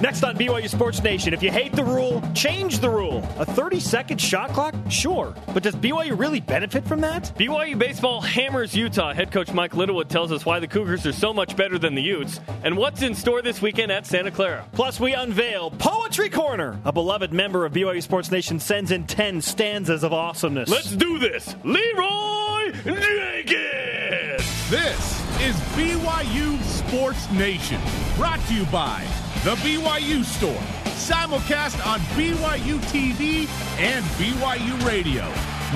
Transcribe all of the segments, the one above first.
Next on BYU Sports Nation, if you hate the rule, change the rule. A 30 second shot clock? Sure. But does BYU really benefit from that? BYU baseball hammers Utah. Head coach Mike Littlewood tells us why the Cougars are so much better than the Utes and what's in store this weekend at Santa Clara. Plus, we unveil Poetry Corner. A beloved member of BYU Sports Nation sends in 10 stanzas of awesomeness. Let's do this. Leroy Jenkins. This is BYU Sports Nation, brought to you by The BYU Store, simulcast on BYU TV and BYU Radio.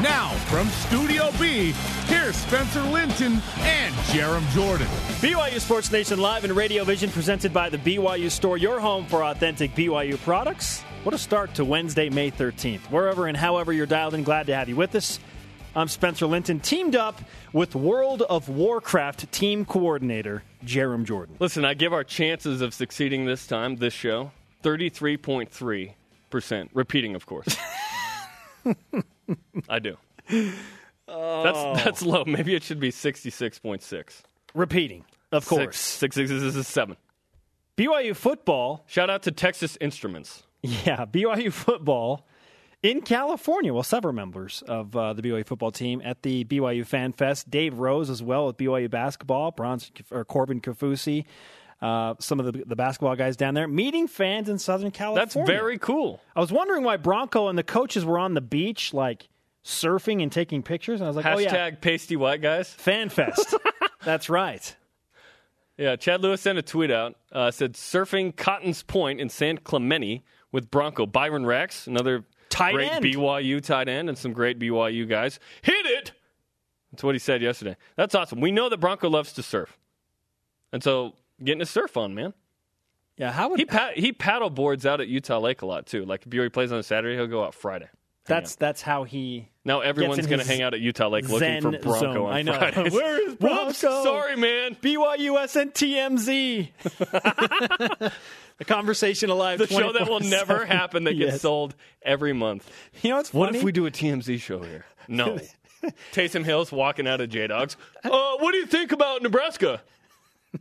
Now, from Studio B, here's Spencer Linton and Jarom Jordan. BYU Sports Nation live and Radio Vision presented by the BYU Store, your home for authentic BYU products. What a start to Wednesday, May 13th. Wherever and however you're dialed in, glad to have you with us. I'm Spencer Linton, teamed up with World of Warcraft team coordinator Jarom Jordan. Listen, I give our chances of succeeding this time, this show, 33.3%. Repeating, of course. I do. That's oh. that's low. Maybe it should be 66.6. Repeating, of course. Six, six, six, six, six, seven. BYU football, Shout out to Texas Instruments. yeah, BYU football in California. Well, several members of uh, the BYU football team at the BYU Fan Fest. Dave Rose as well with BYU basketball. Bronze or Corbin Kaufusi. Uh, some of the, the basketball guys down there meeting fans in Southern California. That's very cool. I was wondering why Bronco and the coaches were on the beach, like surfing and taking pictures. And I was like, Hashtag oh yeah, pasty white guys. Fan Fest. That's right. Yeah, Chad Lewis sent a tweet out. Uh, said surfing Cotton's Point in San Clemente with Bronco Byron Rex, another Tight great end. BYU tight end, and some great BYU guys. Hit it. That's what he said yesterday. That's awesome. We know that Bronco loves to surf, and so getting his surf on, man. Yeah, how would He pa- he paddle boards out at Utah Lake a lot too. Like if BYU plays on a Saturday, he'll go out Friday. that's that's how he Now everyone's going to hang out at Utah Lake looking for Bronco zone. on I know. Fridays. Where is Bronco? Whoops, sorry, man. BYU SNTMZ. the conversation alive. The show that will never happen that gets Yes. sold every month. You know what's funny? What if we do a TMZ show here? No. Taysom Hill's walking out of J-Dawgs. Uh, what do you think about Nebraska?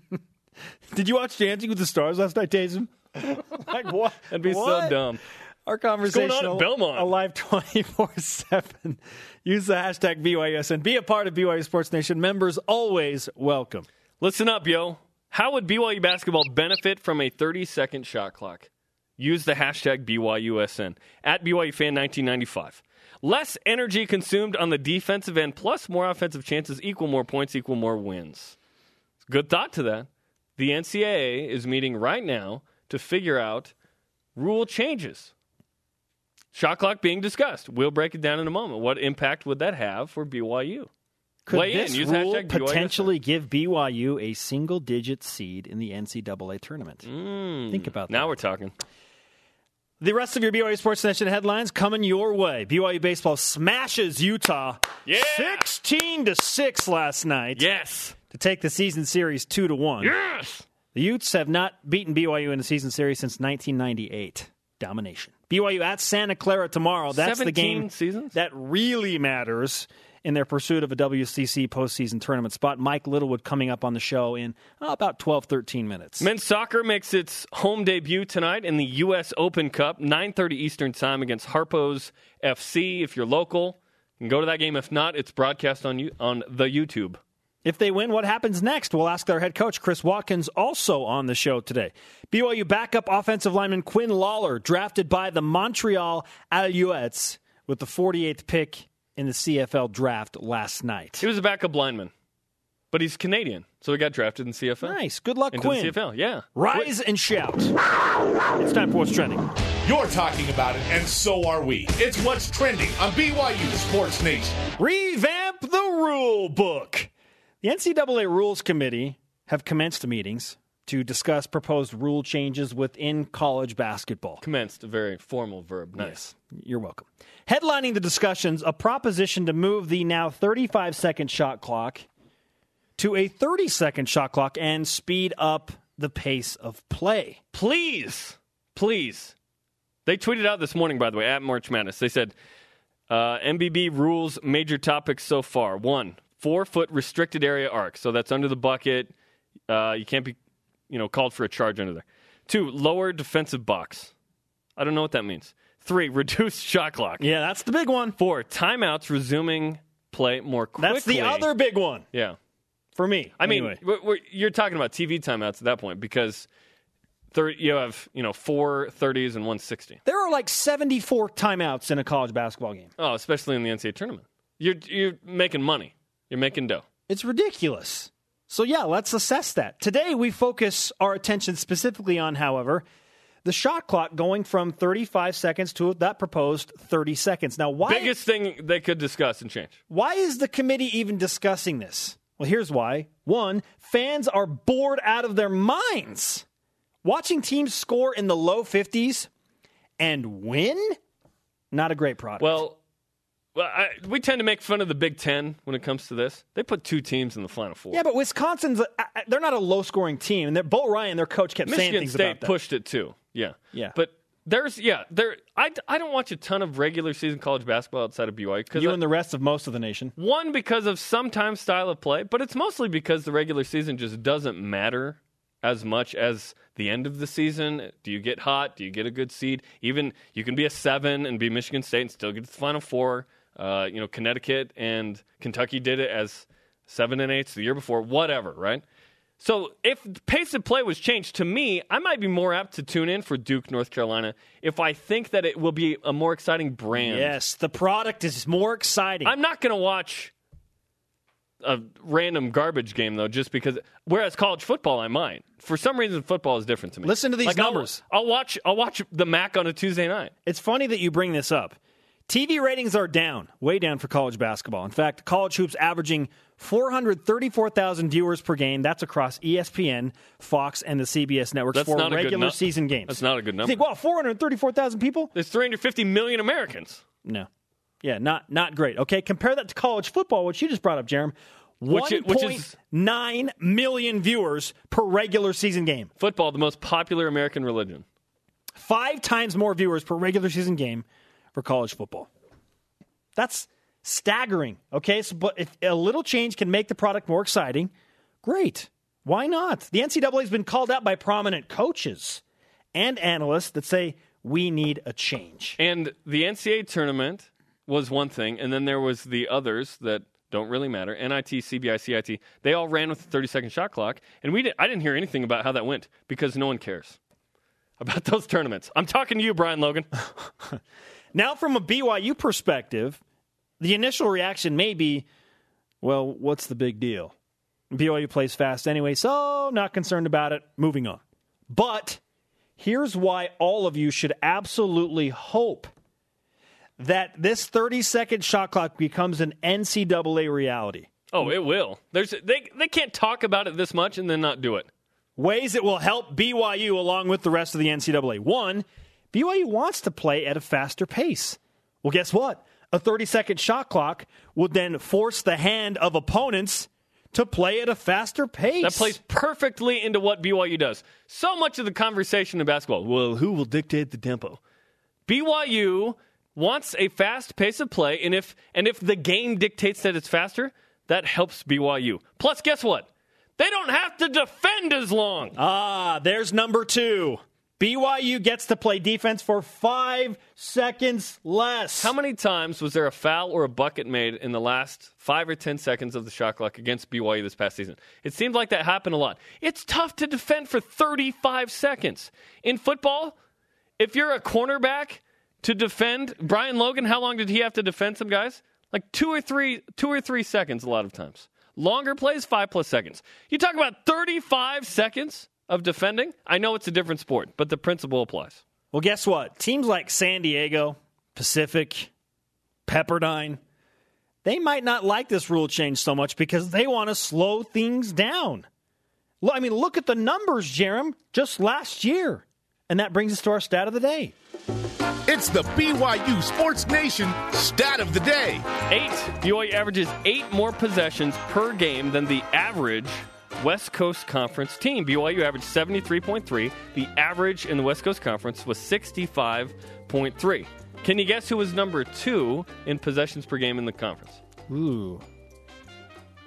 Did you watch Dancing with the Stars last night, Taysom? like what? That'd be What? so dumb. Our conversation going on at al- Belmont? alive twenty four seven. Use the hashtag BYUS and be a part of BYU Sports Nation. Members always welcome. Listen up, yo. How would BYU basketball benefit from a 30 second shot clock? Use the hashtag BYUSN at BYUFan1995. Less energy consumed on the defensive end, plus more offensive chances equal more points, equal more wins. Good thought to that. The NCAA is meeting right now to figure out rule changes. Shot clock being discussed. We'll break it down in a moment. What impact would that have for BYU? Could in. this Use rule potentially give BYU a single digit seed in the NCAA tournament? Hmm. Think about that. Now we're talking. The rest of your BYU Sports Nation headlines coming your way. BYU baseball smashes Utah, Yeah! sixteen to six last night Yes. to take the season series two to one. Yes. The Utes have not beaten BYU in a season series since 1998. Domination. BYU at Santa Clara tomorrow. That's the game seasons? that really matters in their pursuit of a WCC postseason tournament spot. Mike Littlewood coming up on the show in uh, about 12, 13 minutes. Men's soccer makes its home debut tonight in the U.S. Open Cup, 9:30 Eastern Time against Harpo's FC. If you're local, you can go to that game. If not, it's broadcast on you on the YouTube. If they win, what happens next? We'll ask their head coach, Chris Watkins, also on the show today. BYU backup offensive lineman Quinn Lawler, drafted by the Montreal Alouettes with the 48th pick in the CFL draft last night. He was a backup lineman, but he's Canadian, so he got drafted in CFL. Nice. Good luck, Into Quinn. the CFL, yeah. Rise and shout. It's time for What's Trending. You're talking about it, and so are we. It's what's trending on BYU Sports Nation. Revamp the rule book. The NCAA Rules Committee have commenced meetings to discuss proposed rule changes within college basketball. Commenced, a very formal verb. Nice. You're welcome. Headlining the discussions, a proposition to move the now 35 second shot clock to a 30 second shot clock and speed up the pace of play. Please, please. They tweeted out this morning, by the way, at March Madness. They said uh, MBB rules major topics so far. One, four foot restricted area arc. So that's under the bucket. Uh, you can't be, you know, called for a charge under there. Two, lower defensive box. I don't know what that means. Three, reduced shot clock. Yeah, that's the big one. Four, timeouts resuming play more quickly. That's the other big one Yeah. for me. I mean, we're, we're- you're talking about TV timeouts at that point because thir- you have, you know, four 30s and one 60. there are like 74 timeouts in a college basketball game. Oh, especially in the NCAA tournament. You're, you're making money. You're making dough. It's ridiculous. So, yeah, let's assess that. Today, we focus our attention specifically on, however, the shot clock going from 35 seconds to that proposed 30 seconds. Now, why, Biggest thing they could discuss and change. why is the committee even discussing this? Well, here's why. One, fans are bored out of their minds. Watching teams score in the low 50s and win? Not a great product. Well, well I, we tend to make fun of the Big Ten when it comes to this. They put two teams in the Final Four. yeah, but Wisconsin's, uh, they're not a low scoring team. And they're- Bo Ryan, their coach, kept saying Michigan things State about that. pushed it too. Yeah. Yeah. But there's, yeah, there. I, I don't watch a ton of regular season college basketball outside of BYU because you and the rest of most of the nation. One, because of sometimes style of play, but it's mostly because the regular season just doesn't matter as much as the end of the season. Do you get hot? Do you get a good seed? Even you can be a seven and be Michigan State and still get to the Final Four. Uh, you know, Connecticut and Kentucky did it as seven and eights the year before. Whatever, right? So if the pace of play was changed, to me, I might be more apt to tune in for Duke, North Carolina, if I think that it will be a more exciting brand. Yes, the product is more exciting. I'm not going to watch a random garbage game though, just because. Whereas college football, I might. For some reason, football is different to me. Listen to these Like, I'll- numbers. I'll, watch. I'll watch the MAC on a Tuesday night. It's funny that you bring this up. TV ratings are down, way down for college basketball. In fact, college hoops averaging 434,000 viewers per game. That's across ESPN, Fox, and the CBS networks That's for not a good regular nu- season games. That's not a good You number. think, wow, 434,000 people? There's 350 million Americans. No. Yeah, not not great. Okay, compare that to college football, which you just brought up, Jarom. Which which is- 1.9 million viewers per regular season game. Football, the most popular American religion. five times more viewers per regular season game for college football. That's staggering. Okay, so but if a little change can make the product more exciting, great. Why not? The NCAA has been called out by prominent coaches and analysts that say we need a change. And the NCAA tournament was one thing, and then there was the others that don't really matter. NIT, CBI, CIT. They all ran with a 30 second shot clock, and we did, I didn't hear anything about how that went because no one cares about those tournaments. I'm talking to you, Brian Logan. Now, from a BYU perspective, the initial reaction may be, well, what's the big deal? BYU plays fast anyway, so not concerned about it. Moving on. But here's why all of you should absolutely hope that this 30 second shot clock becomes an NCAA reality. Oh, it will. There's they they can't talk about it this much and then not do it. Ways it will help BYU along with the rest of the NCAA. One, BYU wants to play at a faster pace. Well, guess what? A 30 second shot clock would then force the hand of opponents to play at a faster pace. That plays perfectly into what BYU does. So much of the conversation in basketball, well, who will dictate the tempo? BYU wants a fast pace of play, and if and if the game dictates that it's faster, that helps BYU. Plus, guess what? They don't have to defend as long. Ah, there's number two. BYU gets to play defense for five seconds less. How many times was there a foul or a bucket made in the last five or ten seconds of the shot clock against BYU this past season? It seemed like that happened a lot. It's tough to defend for 35 seconds. In football, if you're a cornerback to defend Brian Logan, how long did he have to defend some guys? Like two or three, two or three seconds a lot of times. Longer plays, five plus seconds. You talk about 35 seconds of defending. I know it's a different sport, but the principle applies. Well, guess what? Teams like San Diego, Pacific, Pepperdine, they might not like this rule change so much because they want to slow things down. I mean, look at the numbers, Jarom, just last year. And that brings us to our stat of the day. It's the BYU Sports Nation stat of the day. Eight. BYU averages eight more possessions per game than the average West Coast Conference team. BYU averaged 73.3. The average in the West Coast Conference was 65.3. Can you guess who was number two in possessions per game in the conference? Ooh.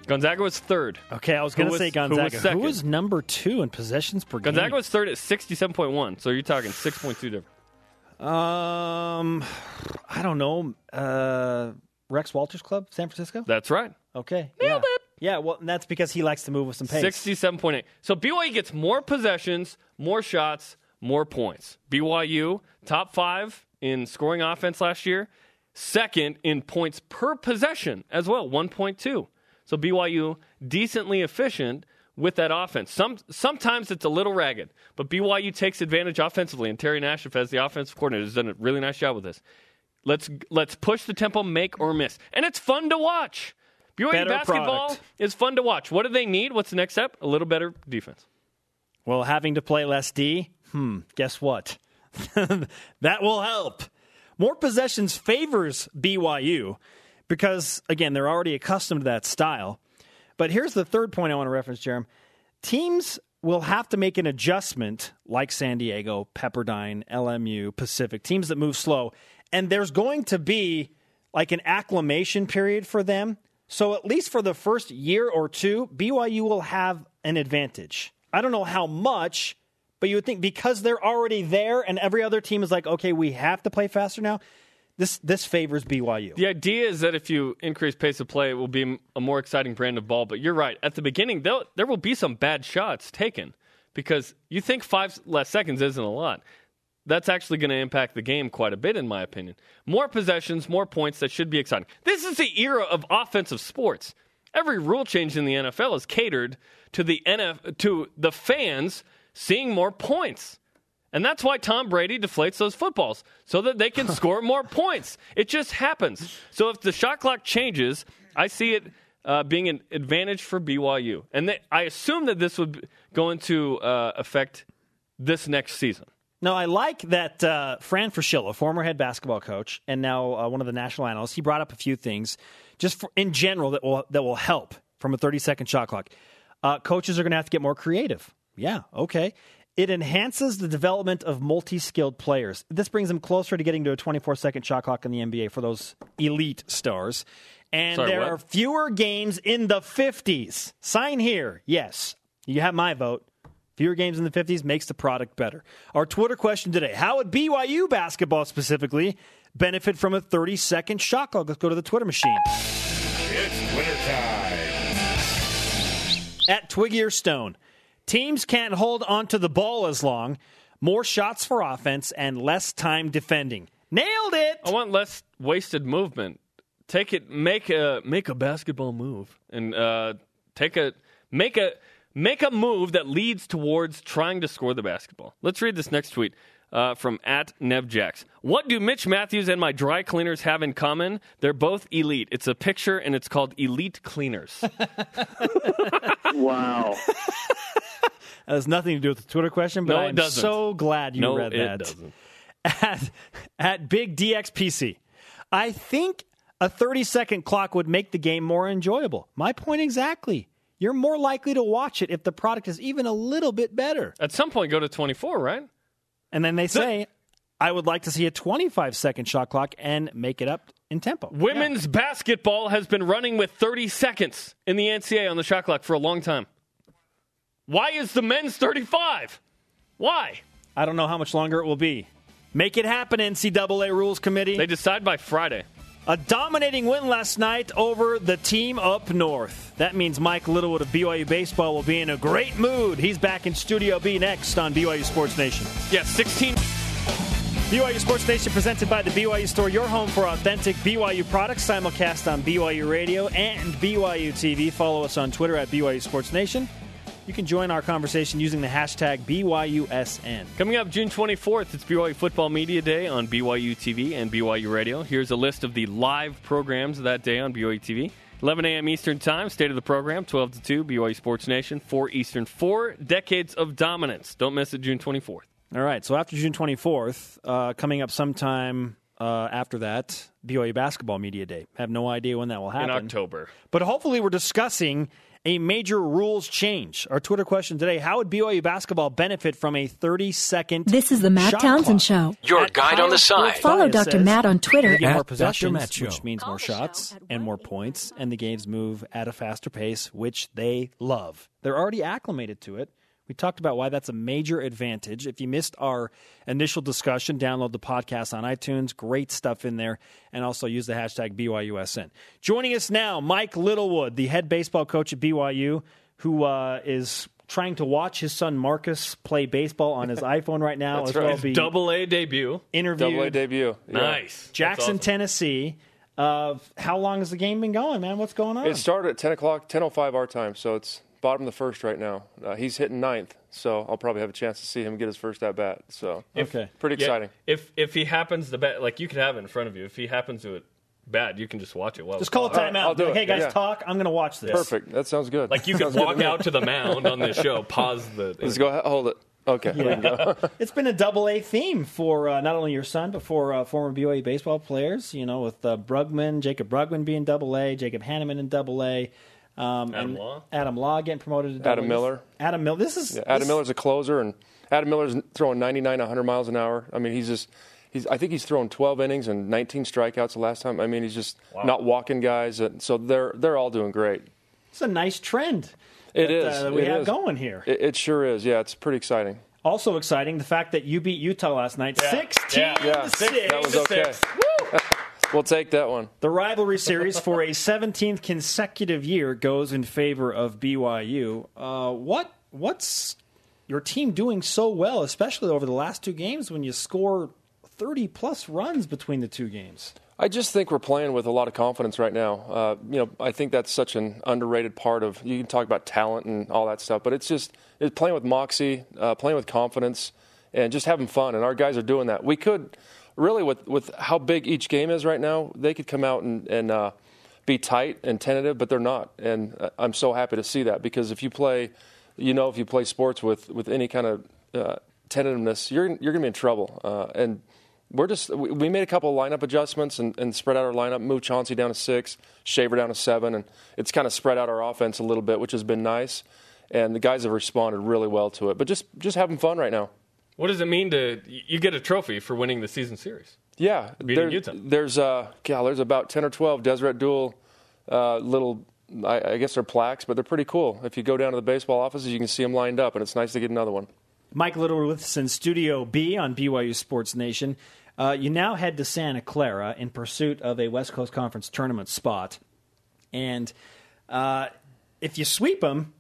Gonzaga was third. Okay, I was going to was- say who was Gonzaga. second? Who was number two in possessions per game? Gonzaga was third at 67.1, so you're talking 6.2 different. Um, I don't know. Uh, Rex Walters Club, San Francisco. That's right. Okay, nailed it. Yeah, well, and that's because he likes to move with some pace. 67.8. So BYU gets more possessions, more shots, more points. BYU, top five in scoring offense last year, second in points per possession as well, 1.2. So BYU, decently efficient with that offense. Some, sometimes it's a little ragged, but BYU takes advantage offensively, and Terry Nashif, as the offensive coordinator, has done a really nice job with this. Let's let's push the tempo, make or miss, and it's fun to watch. BYU basketball product. is fun to watch. What do they need? What's the next step? A little better defense. Well, having to play less D, hmm, guess what? that will help. More possessions favors BYU because, again, they're already accustomed to that style. But here's the third point I want to reference, Jarom. Teams will have to make an adjustment like San Diego, Pepperdine, LMU, Pacific, teams that move slow. And there's going to be like an acclimation period for them. So at least for the first year or two, BYU will have an advantage. I don't know how much, but you would think because they're already there and every other team is like, okay, we have to play faster now. This this favors BYU. The idea is that if you increase pace of play, it will be a more exciting brand of ball. But you're right. At the beginning, there will be some bad shots taken because you think five less seconds isn't a lot. That's actually going to impact the game quite a bit, in my opinion. More possessions, more points. That should be exciting. This is the era of offensive sports. Every rule change in the NFL is catered to the NF to the fans seeing more points. And that's why Tom Brady deflates those footballs so that they can score more points. It just happens. So if the shot clock changes, I see it uh, being an advantage for BYU. And they, I assume that this would go into uh, affect this next season. No, I like that uh, Fran Fraschilla, former head basketball coach and now uh, one of the national analysts, he brought up a few things just for, in general that will that will help from a 30 second shot clock. Uh, coaches are going to have to get more creative. Yeah, okay. It enhances the development of multi skilled players. This brings them closer to getting to a 24 second shot clock in the NBA for those elite stars. And Sorry, there what? are fewer games in the 50s. Sign here. Yes. You have my vote. Fewer games in the 50s makes the product better. Our Twitter question today How would BYU basketball specifically benefit from a 30 second shot clock? Let's go to the Twitter machine. It's wintertime. At Twiggy or Stone, teams can't hold onto the ball as long, more shots for offense, and less time defending. Nailed it! I want less wasted movement. Take it, make a make a basketball move, and uh, take a make a make a move that leads towards trying to score the basketball. Let's read this next tweet uh, from at NevJax. What do Mitch Matthews and my dry cleaners have in common? They're both elite. It's a picture, and it's called Elite Cleaners. Wow. That has nothing to do with the Twitter question, but No, I'm doesn't. so glad you no, read that. doesn't. at, at Big DXPC. I think a 30 second clock would make the game more enjoyable. My point exactly. You're more likely to watch it if the product is even a little bit better. At some point, go to twenty four, right? And then they say, I would like to see a 25 second shot clock and make it up in tempo. Women's basketball has been running with 30 seconds in the NCAA on the shot clock for a long time. Why is the men's 35? Why? I don't know how much longer it will be. Make it happen, NCAA Rules Committee. They decide by Friday. A dominating win last night over the team up north. That means Mike Littlewood of BYU Baseball will be in a great mood. He's back in Studio B next on BYU Sports Nation. Yeah, 16. BYU Sports Nation presented by the BYU Store, your home for authentic BYU products, simulcast on BYU Radio and BYU TV. Follow us on Twitter at BYU Sports Nation. You can join our conversation using the hashtag BYUSN. Coming up June 24th, it's BYU Football Media Day on BYU TV and BYU Radio. Here's a list of the live programs that day on BYU TV. 11 a.m. Eastern Time, state of the program, 12 to 2, BYU Sports Nation, 4 Eastern. Four decades of dominance. Don't miss it June 24th. All right, so after June 24th, uh, coming up sometime uh, after that, BYU Basketball Media Day. Have no idea when that will happen. In October. But hopefully, we're discussing a major rules change. Our Twitter question today How would BYU basketball benefit from a 30 second This is the Matt Townsend clock? Show. Your At guide on the side. Sports Follow Bias Dr. says Matt on Twitter they get at more Dr. possessions, Matt Show. which means Call more shots and more points, and the games move at a faster pace, which they love. They're already acclimated to it. We talked about why that's a major advantage. If you missed our initial discussion, download the podcast on iTunes. Great stuff in there. And also use the hashtag BYUSN. Joining us now, Mike Littlewood, the head baseball coach at BYU, who uh, is trying to watch his son Marcus play baseball on his iPhone right now, That's as right. well be double A debut. interviewed Double A debut. Yeah. Nice. Jackson, awesome. Tennessee. Uh, how long has the game been going, man? What's going on? It started at 10 o'clock, 10.05 our time, so it's bottom of the first right now. Uh, he's hitting ninth, so I'll probably have a chance to see him get his first at bat. So okay. pretty Yeah, exciting. if if he happens to bat, like you could have it in front of you. If he happens to it bad, you can just watch it. While Just call a it's on. right, timeout. I'll do Like, it. hey, guys, Yeah. talk. I'm going to watch this. Perfect. That sounds good. Like you could Sounds good to walk out to the mound on the show, pause the. Let's go. ahead- Hold it. Okay. we can go. It's been a double A theme for uh, not only your son, but for uh, former BYU baseball players. You know, with uh, Brugman, Jacob Brugman being double A, Jacob Hanneman in double A. Um, Adam and Law? Adam Law getting promoted to Adam A. Miller. Adam Miller. This is Yeah, Adam this- Miller's a closer, and Adam Miller's throwing 99, 100 miles an hour. I mean, he's just. He's, I think he's thrown 12 innings and 19 strikeouts the last time. I mean, he's just not walking guys. And so they're they're all doing great. It's a nice trend. It that, is. uh, that we It have is. going here. It, it sure is. Yeah, it's pretty exciting. Also exciting, the fact that you beat Utah last night, sixteen Yeah. Yeah, to six. that was okay. We'll take that one. The rivalry series for a 17th consecutive year goes in favor of BYU. Uh, what what's your team doing so well, especially over the last two games when you score 30 plus runs between the two games? I just think we're playing with a lot of confidence right now. Uh, you know, I think that's such an underrated part of. You can talk about talent and all that stuff, but it's just it's playing with moxie, uh, playing with confidence, and just having fun. And our guys are doing that. We could really, with with how big each game is right now, they could come out and, and uh, be tight and tentative, but they're not. And uh, I'm so happy to see that because if you play, you know, if you play sports with with any kind of uh, tentativeness, you're you're going to be in trouble. Uh, and we're just we we made a couple lineup adjustments and, and spread out our lineup, moved Chauncey down to six, Shaver down to seven, and it's kind of spread out our offense a little bit, which has been nice. And the guys have responded really well to it. But just just having fun right now. What does it mean to you get a trophy for winning the season series? Yeah, Beating there- Utah. There's uh, God, there's about ten or twelve Deseret Duel uh, little. I, I guess they're plaques, but they're pretty cool. If you go down to the baseball offices, you can see them lined up, and it's nice to get another one. Mike Little with us in Studio B on BYU Sports Nation. Uh, you now head to Santa Clara in pursuit of a West Coast Conference tournament spot. And uh, if you sweep them,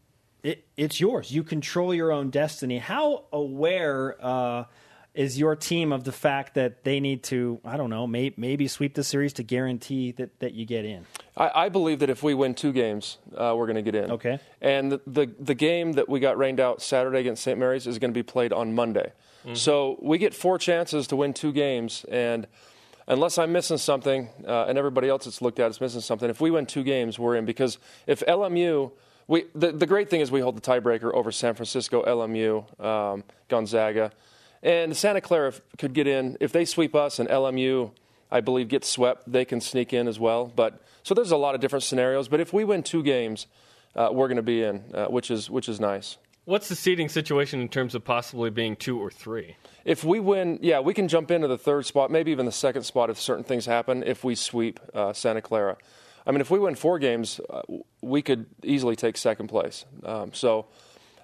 it, it's yours. You control your own destiny. How aware uh, is your team of the fact that they need to, I don't know, may, maybe sweep the series to guarantee that, that you get in? I, I believe that if we win two games, uh, we're going to get in. Okay. And the, the the game that we got rained out Saturday against St. Mary's is going to be played on Monday. So we get four chances to win two games, and unless I'm missing something, uh, and everybody else that's looked at is missing something, if we win two games, we're in. Because if LMU, we the, the great thing is we hold the tiebreaker over San Francisco, LMU, um, Gonzaga, and Santa Clara f- could get in if they sweep us and LMU. I believe gets swept, they can sneak in as well. But so there's a lot of different scenarios. But if we win two games, uh, we're going to be in, uh, which is which is nice. What's the seating situation in terms of possibly being two or three? If we win, yeah, we can jump into the third spot, maybe even the second spot if certain things happen. If we sweep uh, Santa Clara, I mean, if we win four games, uh, we could easily take second place. Um, so,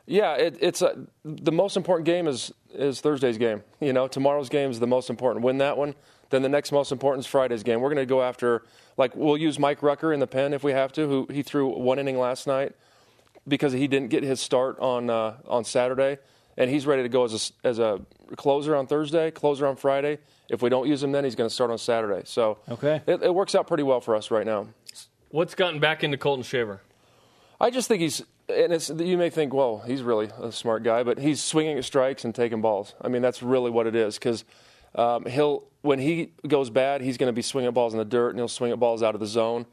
yeah, it, it's a, the most important game is is Thursday's game. You know, tomorrow's game is the most important. Win that one, then the next most important is Friday's game. We're going to go after like we'll use Mike Rucker in the pen if we have to, who he threw one inning last night because he didn't get his start on uh, on Saturday, and he's ready to go as a, as a closer on Thursday, closer on Friday. If we don't use him, then he's going to start on Saturday. So Okay. it, it works out pretty well for us right now. What's gotten back into Colton Shaver? I just think he's, and it's, you may think, well, he's really a smart guy, but he's swinging at strikes and taking balls. I mean, that's really what it is because um, he'll, when he goes bad, he's going to be swinging balls in the dirt and he'll swing at balls out of the zone.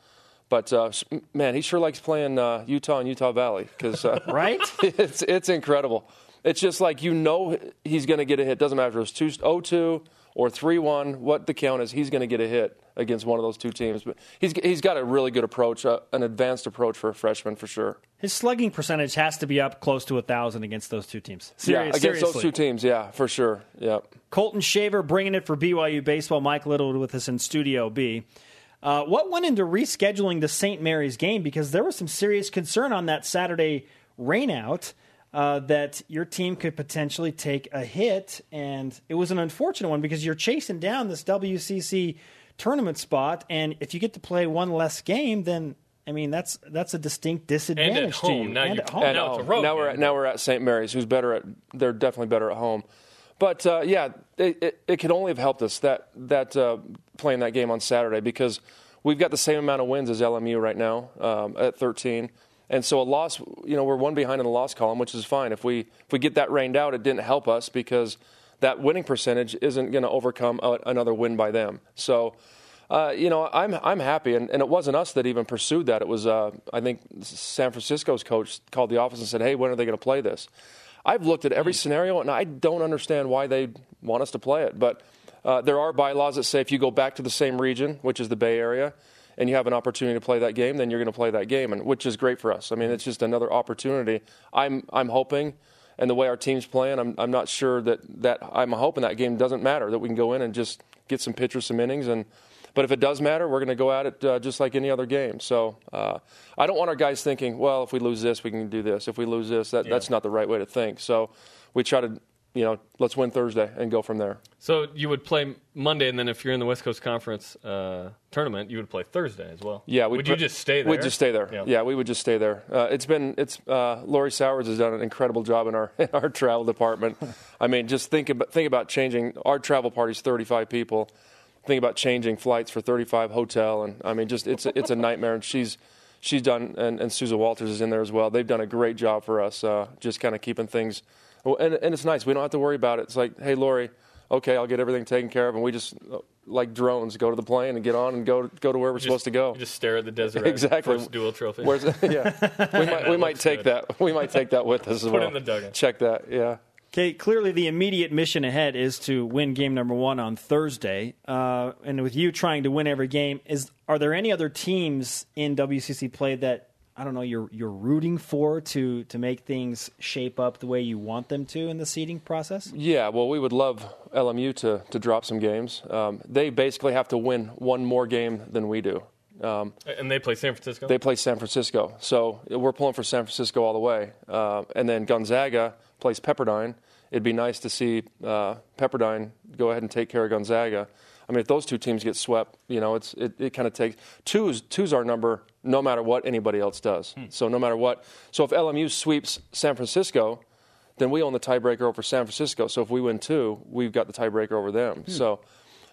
But uh, man, he sure likes playing uh, Utah and Utah Valley because uh, Right? it's it's incredible. It's just like you know he's going to get a hit. Doesn't matter if it's 2 0 2 or 3 1, what the count is, he's going to get a hit against one of those two teams. But he's, he's got a really good approach, uh, an advanced approach for a freshman for sure. His slugging percentage has to be up close to a 1,000 against those two teams. Serious, yeah, against seriously. those two teams, yeah, for sure. Yeah. Colton Shaver bringing it for BYU Baseball. Mike Little with us in Studio B. Uh, what went into rescheduling the St. Mary's game? Because there was some serious concern on that Saturday rainout uh, that your team could potentially take a hit, and it was an unfortunate one because you're chasing down this WCC tournament spot, and if you get to play one less game, then I mean that's that's a distinct disadvantage and at home. Now and at home. And Now it's a home. now we're at, now we're at St. Mary's, who's better at. They're definitely better at home. But uh, yeah, it, it, it could only have helped us that that uh, playing that game on Saturday because we've got the same amount of wins as LMU right now um, at 13, and so a loss. You know, we're one behind in the loss column, which is fine. If we if we get that rained out, it didn't help us because that winning percentage isn't going to overcome a, another win by them. So. Uh, you know, I'm I'm happy, and, and it wasn't us that even pursued that. It was uh, I think San Francisco's coach called the office and said, "Hey, when are they going to play this?" I've looked at every scenario, and I don't understand why they want us to play it. But uh, there are bylaws that say if you go back to the same region, which is the Bay Area, and you have an opportunity to play that game, then you're going to play that game, and which is great for us. I mean, it's just another opportunity. I'm I'm hoping, and the way our team's playing, I'm I'm not sure that that I'm hoping that game doesn't matter. That we can go in and just get some pitchers, some innings, and but if it does matter, we're going to go at it uh, just like any other game. So uh, I don't want our guys thinking, well, if we lose this, we can do this. If we lose this, that, that's not the right way to think. So we try to, you know, let's win Thursday and go from there. So you would play Monday, and then if you're in the West Coast Conference uh, tournament, you would play Thursday as well. Yeah, we'd would you just stay there? We'd just stay there. Yeah, we would just stay there. Uh, it's been it's uh, Lori Sowers has done an incredible job in our in our travel department. I mean, just think about think about changing our travel party's 35 people. Think about changing flights for 35 hotel, and I mean, just it's a, it's a nightmare. And she's she's done, and, and Susan Walters is in there as well. They've done a great job for us, uh, just kind of keeping things. Well, And, and it's nice. We don't have to worry about it. It's like, hey, Lori, okay, I'll get everything taken care of, and we just like drones go to the plane and get on and go go to where we're supposed to go. Just stare at the desert. Exactly. First Duel trophy. Where's yeah? We might we might take good. that. We might take that with us as Put it well. in the dugout. Check that. Yeah. Okay, clearly the immediate mission ahead is to win game number one on Thursday. Uh, and with you trying to win every game, is are there any other teams in WCC play that I don't know you're you're rooting for to to make things shape up the way you want them to in the seeding process? Yeah. Well, we would love LMU to to drop some games. Um, they basically have to win one more game than we do. Um, and they play San Francisco. they play San Francisco, so we're pulling for San Francisco all the way. Uh, and then Gonzaga plays Pepperdine. It'd be nice to see uh, Pepperdine go ahead and take care of Gonzaga. I mean, if those two teams get swept, you know, it's it, it kind of takes two's two's our number, no matter what anybody else does. So no matter what, so if LMU sweeps San Francisco, then we own the tiebreaker over San Francisco. So if we win two, we've got the tiebreaker over them. So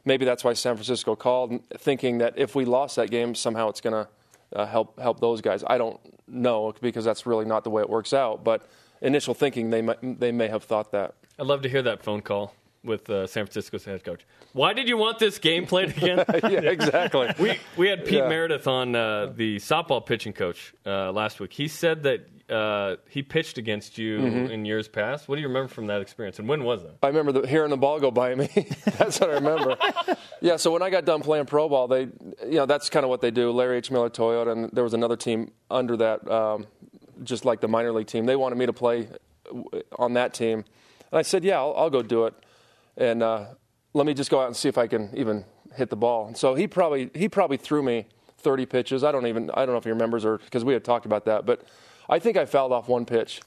maybe that's why San Francisco called, thinking that if we lost that game, somehow it's going to uh, help help those guys. I don't know because that's really not the way it works out. But initial thinking, they might, they may have thought that. I'd love to hear that phone call with uh, San Francisco's head coach. Why did you want this game played again? yeah, exactly. we we had Pete Yeah. Meredith on uh, the softball pitching coach uh, last week. He said that uh, he pitched against you Mm-hmm. in years past. What do you remember from that experience, and when was that? I remember the, hearing the ball go by me. that's what I remember. yeah, so when I got done playing pro ball, they, you know, that's kind of what they do. Larry H. Miller Toyota, and there was another team under that, um, just like the minor league team. They wanted me to play on that team, and I said, yeah, I'll, I'll go do it, and uh, let me just go out and see if I can even hit the ball. And so he probably he probably threw me 30 pitches. I don't even I don't know if he remembers or because we had talked about that, but I think I fouled off one pitch.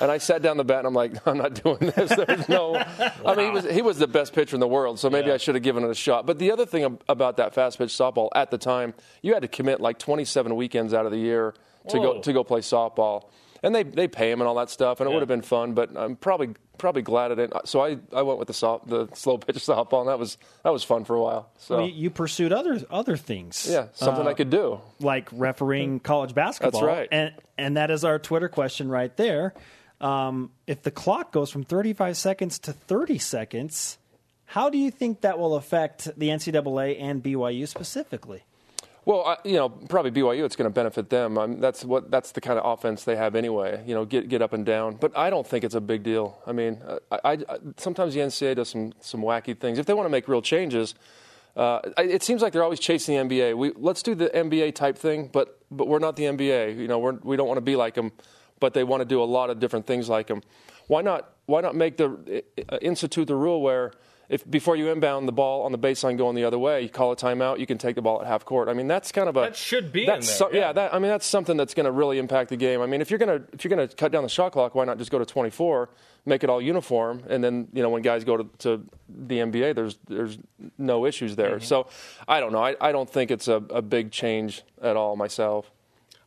And I sat down the bat and I'm like, I'm not doing this. There's no. I mean, he was he was the best pitcher in the world, so maybe Yeah. I should have given it a shot. But the other thing about that fast pitch softball at the time, you had to commit like 27 weekends out of the year to Whoa. go to go play softball, and they they pay him and all that stuff, and it Yeah. would have been fun. But I'm probably probably glad it didn't. So I, I went with the soft, the slow pitch softball, and that was that was fun for a while. So Well, you, you pursued other other things. yeah, something Uh, I could do. like refereeing college basketball. That's right. And and that is our Twitter question right there. Um, if the clock goes from 35 seconds to 30 seconds, how do you think that will affect the NCAA and BYU specifically? Well, I, you know, probably BYU. It's going to benefit them. I that's what that's the kind of offense they have anyway. You know, get get up and down. But I don't think it's a big deal. I mean, I, I, I sometimes the NCAA does some some wacky things. If they want to make real changes, uh, it seems like they're always chasing the NBA. We let's do the NBA type thing, but but we're not the NBA. You know, we're, we don't want to be like them, but they want to do a lot of different things like them. Why not? Why not make the uh, institute the rule where if before you inbound the ball on the baseline going the other way, you call a timeout, you can take the ball at half court. I mean, that's kind of a that should be that's in there. So, yeah, that, I mean, that's something that's going to really impact the game. I mean, if you're going to if you're going to cut down the shot clock, why not just go to 24, make it all uniform, and then you know when guys go to, to the NBA, there's there's no issues there. Mm-hmm. So, I don't know. I, I don't think it's a, a big change at all myself.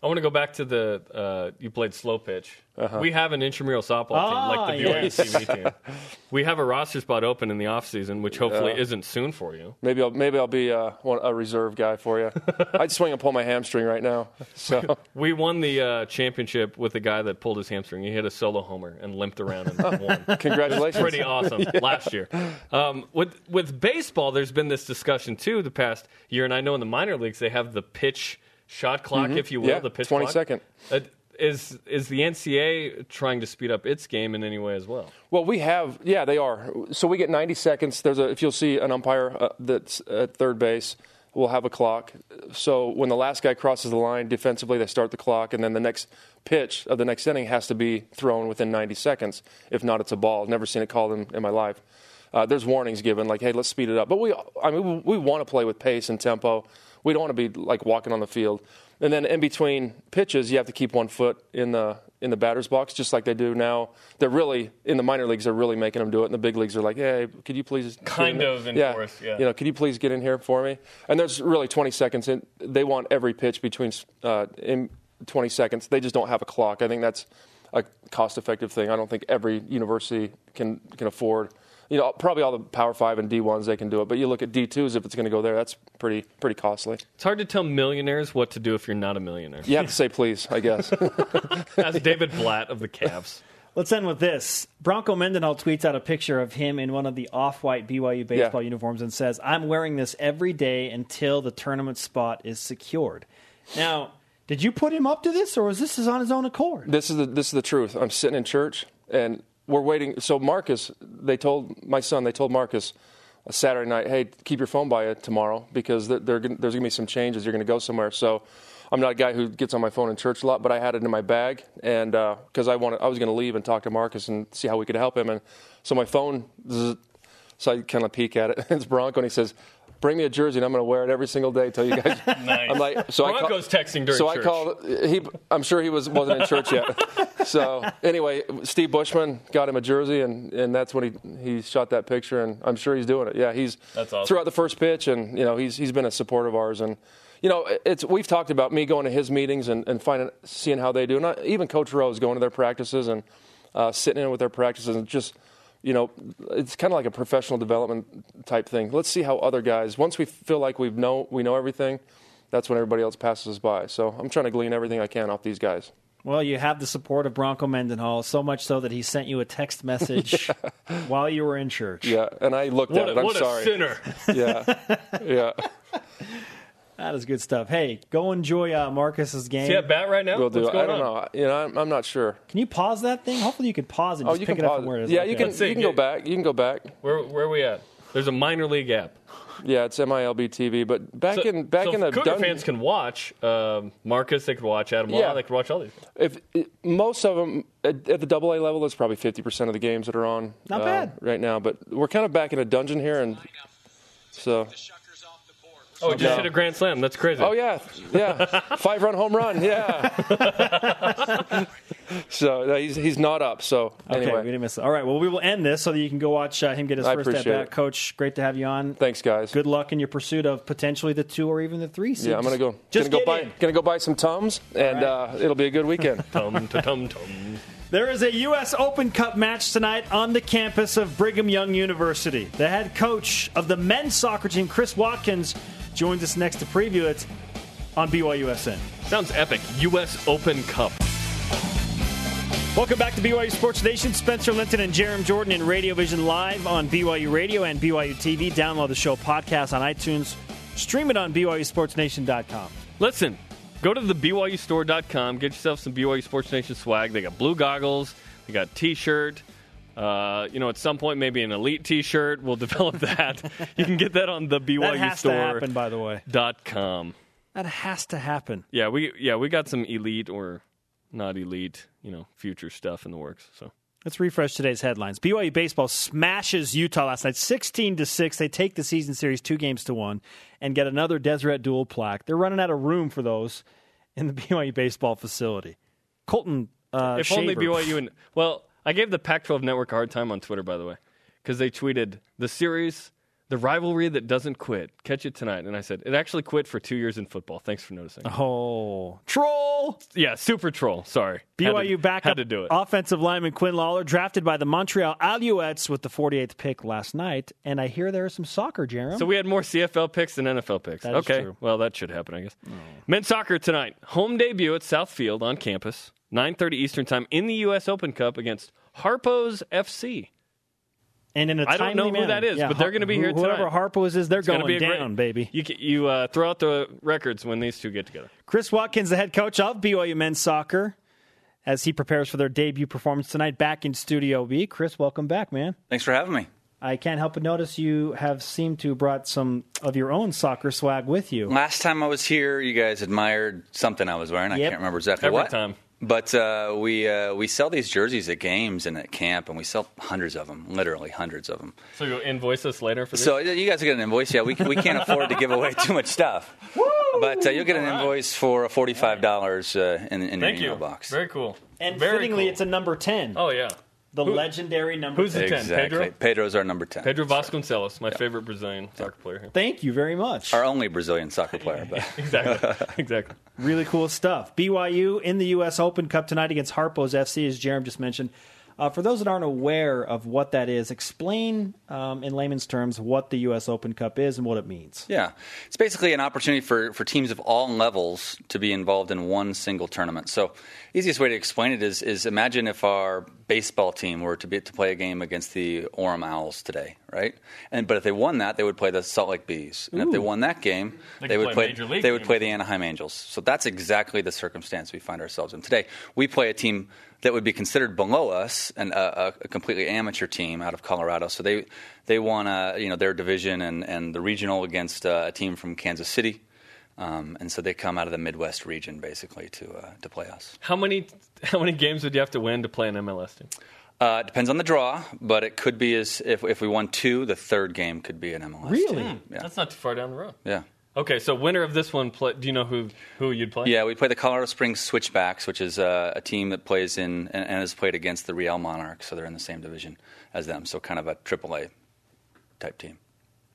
I want to go back to the uh, you played slow pitch. Uh-huh. We have an intramural softball oh, team, like the BYU yes. Team. We have a roster spot open in the off season, which hopefully isn't soon for you. Maybe I'll maybe I'll be uh, a reserve guy for you. I'd swing and pull my hamstring right now. So we won the uh, championship with a guy that pulled his hamstring. He hit a solo homer and limped around and won. Congratulations! Pretty awesome yeah. last year. Um, with with baseball, there's been this discussion too the past year, and I know in the minor leagues they have the pitch shot clock, mm-hmm. if you will, yeah, the pitch 20 clock. second. Uh, is is the NCAA trying to speed up its game in any way as well? Well, we have, yeah, they are. So we get 90 seconds. There's a, if you'll see an umpire uh, that's at third base, we'll have a clock. So when the last guy crosses the line defensively, they start the clock, and then the next pitch of the next inning has to be thrown within 90 seconds. If not, it's a ball. I've never seen it called in, in my life. Uh, there's warnings given, like, hey, let's speed it up. But we, I mean, we, we want to play with pace and tempo. We don't want to be like walking on the field. And then in between pitches, you have to keep one foot in the in the batter's box, just like they do now. They're really in the minor leagues. They're really making them do it. and the big leagues, they're like, "Hey, could you please kind of enforce? Yeah, yeah, you know, could you please get in here for me?" And there's really 20 seconds. In, they want every pitch between uh, in 20 seconds. They just don't have a clock. I think that's a cost-effective thing. I don't think every university can can afford you know, probably all the Power Five and D ones they can do it, but you look at D twos if it's going to go there, that's pretty pretty costly. It's hard to tell millionaires what to do if you're not a millionaire. You have to say please, I guess. That's David Blatt of the Cavs. Let's end with this. Bronco Mendenhall tweets out a picture of him in one of the off-white BYU baseball yeah. uniforms and says, "I'm wearing this every day until the tournament spot is secured." Now. Did you put him up to this, or was this on his own accord? This is the this is the truth. I'm sitting in church, and we're waiting. So Marcus, they told my son, they told Marcus a Saturday night, hey, keep your phone by you tomorrow because there's going to be some changes. You're going to go somewhere. So I'm not a guy who gets on my phone in church a lot, but I had it in my bag, and because uh, I wanted, I was going to leave and talk to Marcus and see how we could help him. And so my phone, so I kind of peek at it. it's Bronco, and he says, bring me a jersey and I'm going to wear it every single day until you guys. nice. I'm like, so Broncos I call, texting during so church. I called. He, I'm sure he was wasn't in church yet. so anyway, Steve Bushman got him a jersey, and, and that's when he he shot that picture, and I'm sure he's doing it. Yeah, he's that's awesome. throughout the first pitch, and you know he's he's been a support of ours, and you know it's we've talked about me going to his meetings and, and finding seeing how they do, and I, even Coach Rose going to their practices and uh, sitting in with their practices and just you know, it's kind of like a professional development type thing. Let's see how other guys. Once we feel like we know we know everything, that's when everybody else passes us by. So I'm trying to glean everything I can off these guys. Well, you have the support of Bronco Mendenhall, so much so that he sent you a text message yeah. while you were in church. Yeah, and I looked what at it. I'm what sorry. a sinner. yeah, yeah. That is good stuff. Hey, go enjoy uh, Marcus's game. Is he at bat right now? We'll do. I don't on? know. You know, I'm, I'm, not sure. Can you pause that thing? Hopefully, you could pause and oh, just you pick can it pause up from where it is. Yeah, okay. you can. you can go back. You can go back. Where Where are we at? There's a minor league app. Yeah, it's MILB TV. But back so, in back so in the Cougar dun- fans can watch uh, Marcus. They could watch Adam Law. Yeah. They could watch all these. If most of them at, at the Double A level, it's probably 50 percent of the games that are on. Not uh, bad right now. But we're kind of back in a dungeon here, and so. Oh, he just no. hit a grand slam. That's crazy. Oh yeah, yeah, five run home run. Yeah. so no, he's he's not up. So okay, we didn't miss it. All right, well we will end this so that you can go watch uh, him get his I first at bat. Coach, great to have you on. Thanks, guys. Good luck in your pursuit of potentially the two or even the three seeds. Yeah, I'm gonna go. Just gonna go buy. in. Gonna go buy some tums, and right. uh, it'll be a good weekend. tum tum tum tum. There is a U.S. Open Cup match tonight on the campus of Brigham Young University. The head coach of the men's soccer team, Chris Watkins, joins us next to preview it on BYUSN. Sounds epic. U.S. Open Cup. Welcome back to BYU Sports Nation. Spencer Linton and Jarom Jordan in Radio Vision live on BYU Radio and BYU TV. Download the show podcast on iTunes Stream it on BYUSportsNation.com. Listen, go to the BYUstore.com, get yourself some BYU Sports Nation swag. They got blue goggles, they got T-shirt. Uh, you know, at some point, maybe an elite T-shirt. We'll develop that. you can get that on the BYU That has store. to happen, by the way. Dot com. That has to happen. Yeah, we yeah we got some elite or not elite, you know, future stuff in the works. So Let's refresh today's headlines. BYU baseball smashes Utah last night, sixteen to six. They take the season series two games to one, and get another Deseret Duel plaque. They're running out of room for those in the BYU baseball facility. Colton, uh, if only Shaver. BYU and well, I gave the Pac-12 network a hard time on Twitter by the way because they tweeted the series, the rivalry that doesn't quit. Catch it tonight, and I said it actually quit for two years in football. Thanks for noticing. Oh, troll! Yeah, super troll. Sorry, BYU had to, backup had to do it. offensive lineman Quinn Lawler drafted by the Montreal Alouettes with the 48th pick last night, and I hear there is some soccer, Jeremy. So we had more CFL picks than NFL picks. That is okay, true. well that should happen, I guess. Men's soccer tonight, home debut at South Field on campus, 9:30 Eastern time in the U.S. Open Cup against Harpo's FC. and in a I don't timely know who that is, Yeah, but they're gonna be here who- Whoever. Harpo's is, they're It's gonna be a great- down, baby. You you uh, throw out the records when these two get together. Chris Watkins, the head coach of BYU men's soccer, as he prepares for their debut performance tonight back in Studio B. Chris, welcome back, man. Thanks for having me. I can't help but notice you have seemed to brought some of your own soccer swag with you. Last time I was here, you guys admired something I was wearing. I can't remember exactly Every what. time. But uh, we uh, we sell these jerseys at games and at camp, and we sell hundreds of them, literally hundreds of them. So you'll invoice us later for this. So you guys will get an invoice. Yeah, we, we can't afford to give away too much stuff, but uh, you'll get an invoice for forty five dollars uh, in, in your Thank you. box. Very cool. And Very fittingly, cool. it's a number 10. oh yeah. The who- legendary number who's the 10. 10? exactly. Pedro? Pedro's our number ten. Pedro Vasconcelos, my favorite Brazilian soccer player. Here. Thank you very much. our only Brazilian soccer player. But Exactly. exactly. Really cool stuff. BYU in the U.S. Open Cup tonight against Harpo's FC, as Jarom just mentioned. Uh, for those that aren't aware of what that is, explain um, in layman's terms what the U.S. Open Cup is and what it means. Yeah, it's basically an opportunity for, for teams of all levels to be involved in one single tournament. So, easiest way to explain it is is imagine if our baseball team were to be to play a game against the Orem Owls today, right? And but if they won that, they would play the Salt Lake Bees, and if they won that game, They they, would play play Major League they would play the Anaheim Angels. So that's exactly the circumstance we find ourselves in today. We play a team that would be considered below us and a, a, a completely amateur team out of Colorado. So they they won uh, you know their division and, and the regional against uh, a team from Kansas City. Um, and so they come out of the Midwest region basically to uh, to play us. How many how many games would you have to win to play an MLS team? Uh, it depends on the draw, but it could be as if if we won two, the third game could be an MLS. Really? team. Yeah. That's not too far down the road. Yeah. Okay, so winner of this one, play, do you know who who you'd play? Yeah, we play the Colorado Springs Switchbacks, which is uh, a team that plays in and, and has played against the Real Monarchs, so they're in the same division as them. So kind of a AAA type team.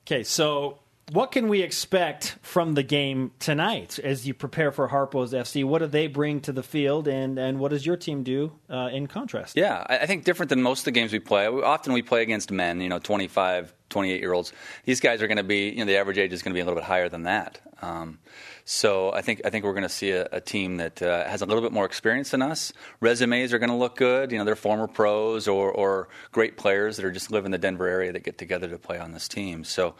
Okay, so what can we expect from the game tonight as you prepare for Harpo's FC? What do they bring to the field, and, and what does your team do uh, in contrast? Yeah, I I think different than most of the games we play. We- Often we play against men, you know, 25, 28 year olds. These guys are going to be, you know, the average age is going to be a little bit higher than that. Um, so I think I think we're going to see a, a team that uh, has a little bit more experience than us. Resumes are going to look good. You know, they're former pros or, or great players that are just live in the Denver area that get together to play on this team. So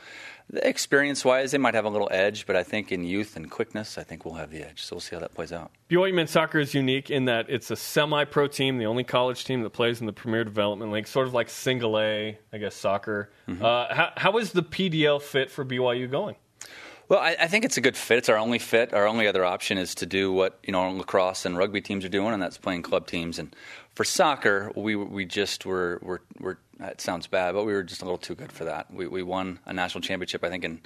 experience wise, they might have a little edge, but I think in youth and quickness, I think we'll have the edge. So we'll see how that plays out. BYU men's soccer is unique in that it's a semi-pro team, the only college team that plays in the Premier Development League, sort of like single A, I guess, soccer. Uh, how, how is the PDL fit for BYU going? Well, I, I think it's a good fit. It's our only fit. Our only other option is to do what you know lacrosse and rugby teams are doing, and that's playing club teams. And for soccer, we we just were were, were it sounds bad, but we were just a little too good for that. We we won a national championship, I think in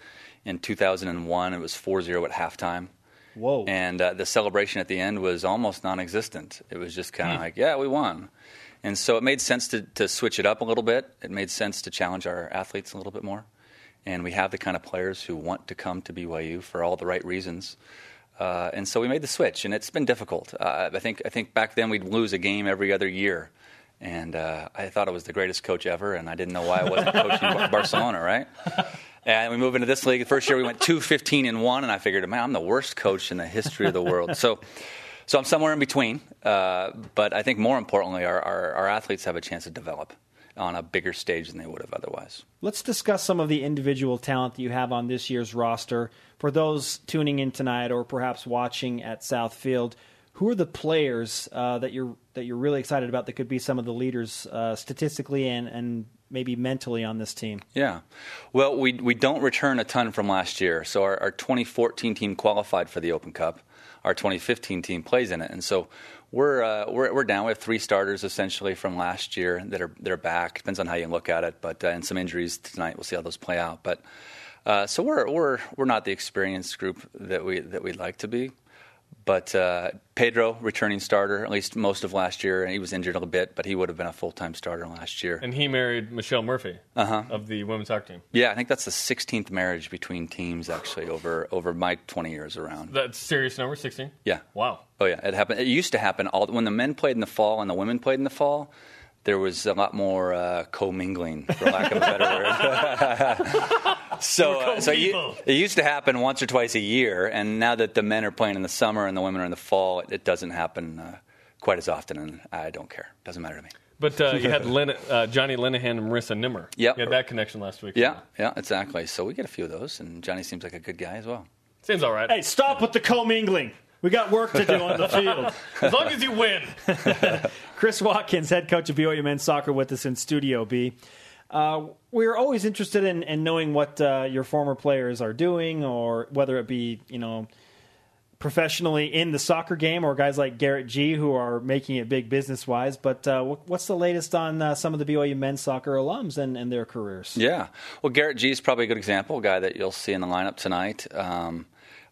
in 2001. It was 4-0 at halftime. Whoa. And uh, the celebration at the end was almost non-existent. It was just kind of like, yeah, we won. And so it made sense to, to switch it up a little bit. It made sense to challenge our athletes a little bit more. And we have the kind of players who want to come to BYU for all the right reasons. Uh, and so we made the switch, and it's been difficult. Uh, I think I think back then we'd lose a game every other year, and uh, I thought I was the greatest coach ever, and I didn't know why I wasn't coaching Barcelona, right? And we moved into this league. The first year we went 2 15 and 1, and I figured, man, I'm the worst coach in the history of the world. So, so I'm somewhere in between. Uh, but I think more importantly, our, our, our athletes have a chance to develop. On a bigger stage than they would have otherwise. Let's discuss some of the individual talent that you have on this year's roster. For those tuning in tonight or perhaps watching at Southfield, who are the players uh, that you're that you're really excited about that could be some of the leaders uh, statistically and, and maybe mentally on this team? Yeah. Well, we, we don't return a ton from last year. So our, our 2014 team qualified for the Open Cup. Our 2015 team plays in it. And so we're, uh, we're, we're down. We have three starters essentially from last year that are, that are back. Depends on how you look at it. But, uh, and some injuries tonight. We'll see how those play out. But uh, so we're, we're, we're not the experienced group that, we, that we'd like to be. But uh, Pedro, returning starter, at least most of last year, and he was injured a little bit, but he would have been a full time starter last year. And he married Michelle Murphy Uh-huh. of the women's soccer team. Yeah, I think that's the 16th marriage between teams actually over over my 20 years around. That's serious number, 16? Yeah. Wow. Oh yeah, it happened. It used to happen all when the men played in the fall and the women played in the fall. There was a lot more uh, commingling, for lack of a better word. so, uh, so you, it used to happen once or twice a year, and now that the men are playing in the summer and the women are in the fall, it, it doesn't happen uh, quite as often, and I don't care. It Doesn't matter to me. But uh, you had Lin- uh, Johnny Linehan and Marissa Nimmer. Yeah, You had that connection last week. Yeah, yeah, exactly. So we get a few of those, and Johnny seems like a good guy as well. Seems all right. Hey, stop with the commingling. We got work to do on the field. As long as you win. Chris Watkins, head coach of BYU men's soccer, with us in Studio B. Uh, we're always interested in, in knowing what uh, your former players are doing, or whether it be you know professionally in the soccer game, or guys like Garrett Gee who are making it big business wise. But uh, what's the latest on uh, some of the BYU men's soccer alums and, and their careers? Yeah. Well, Garrett Gee is probably a good example, a guy that you'll see in the lineup tonight. Um,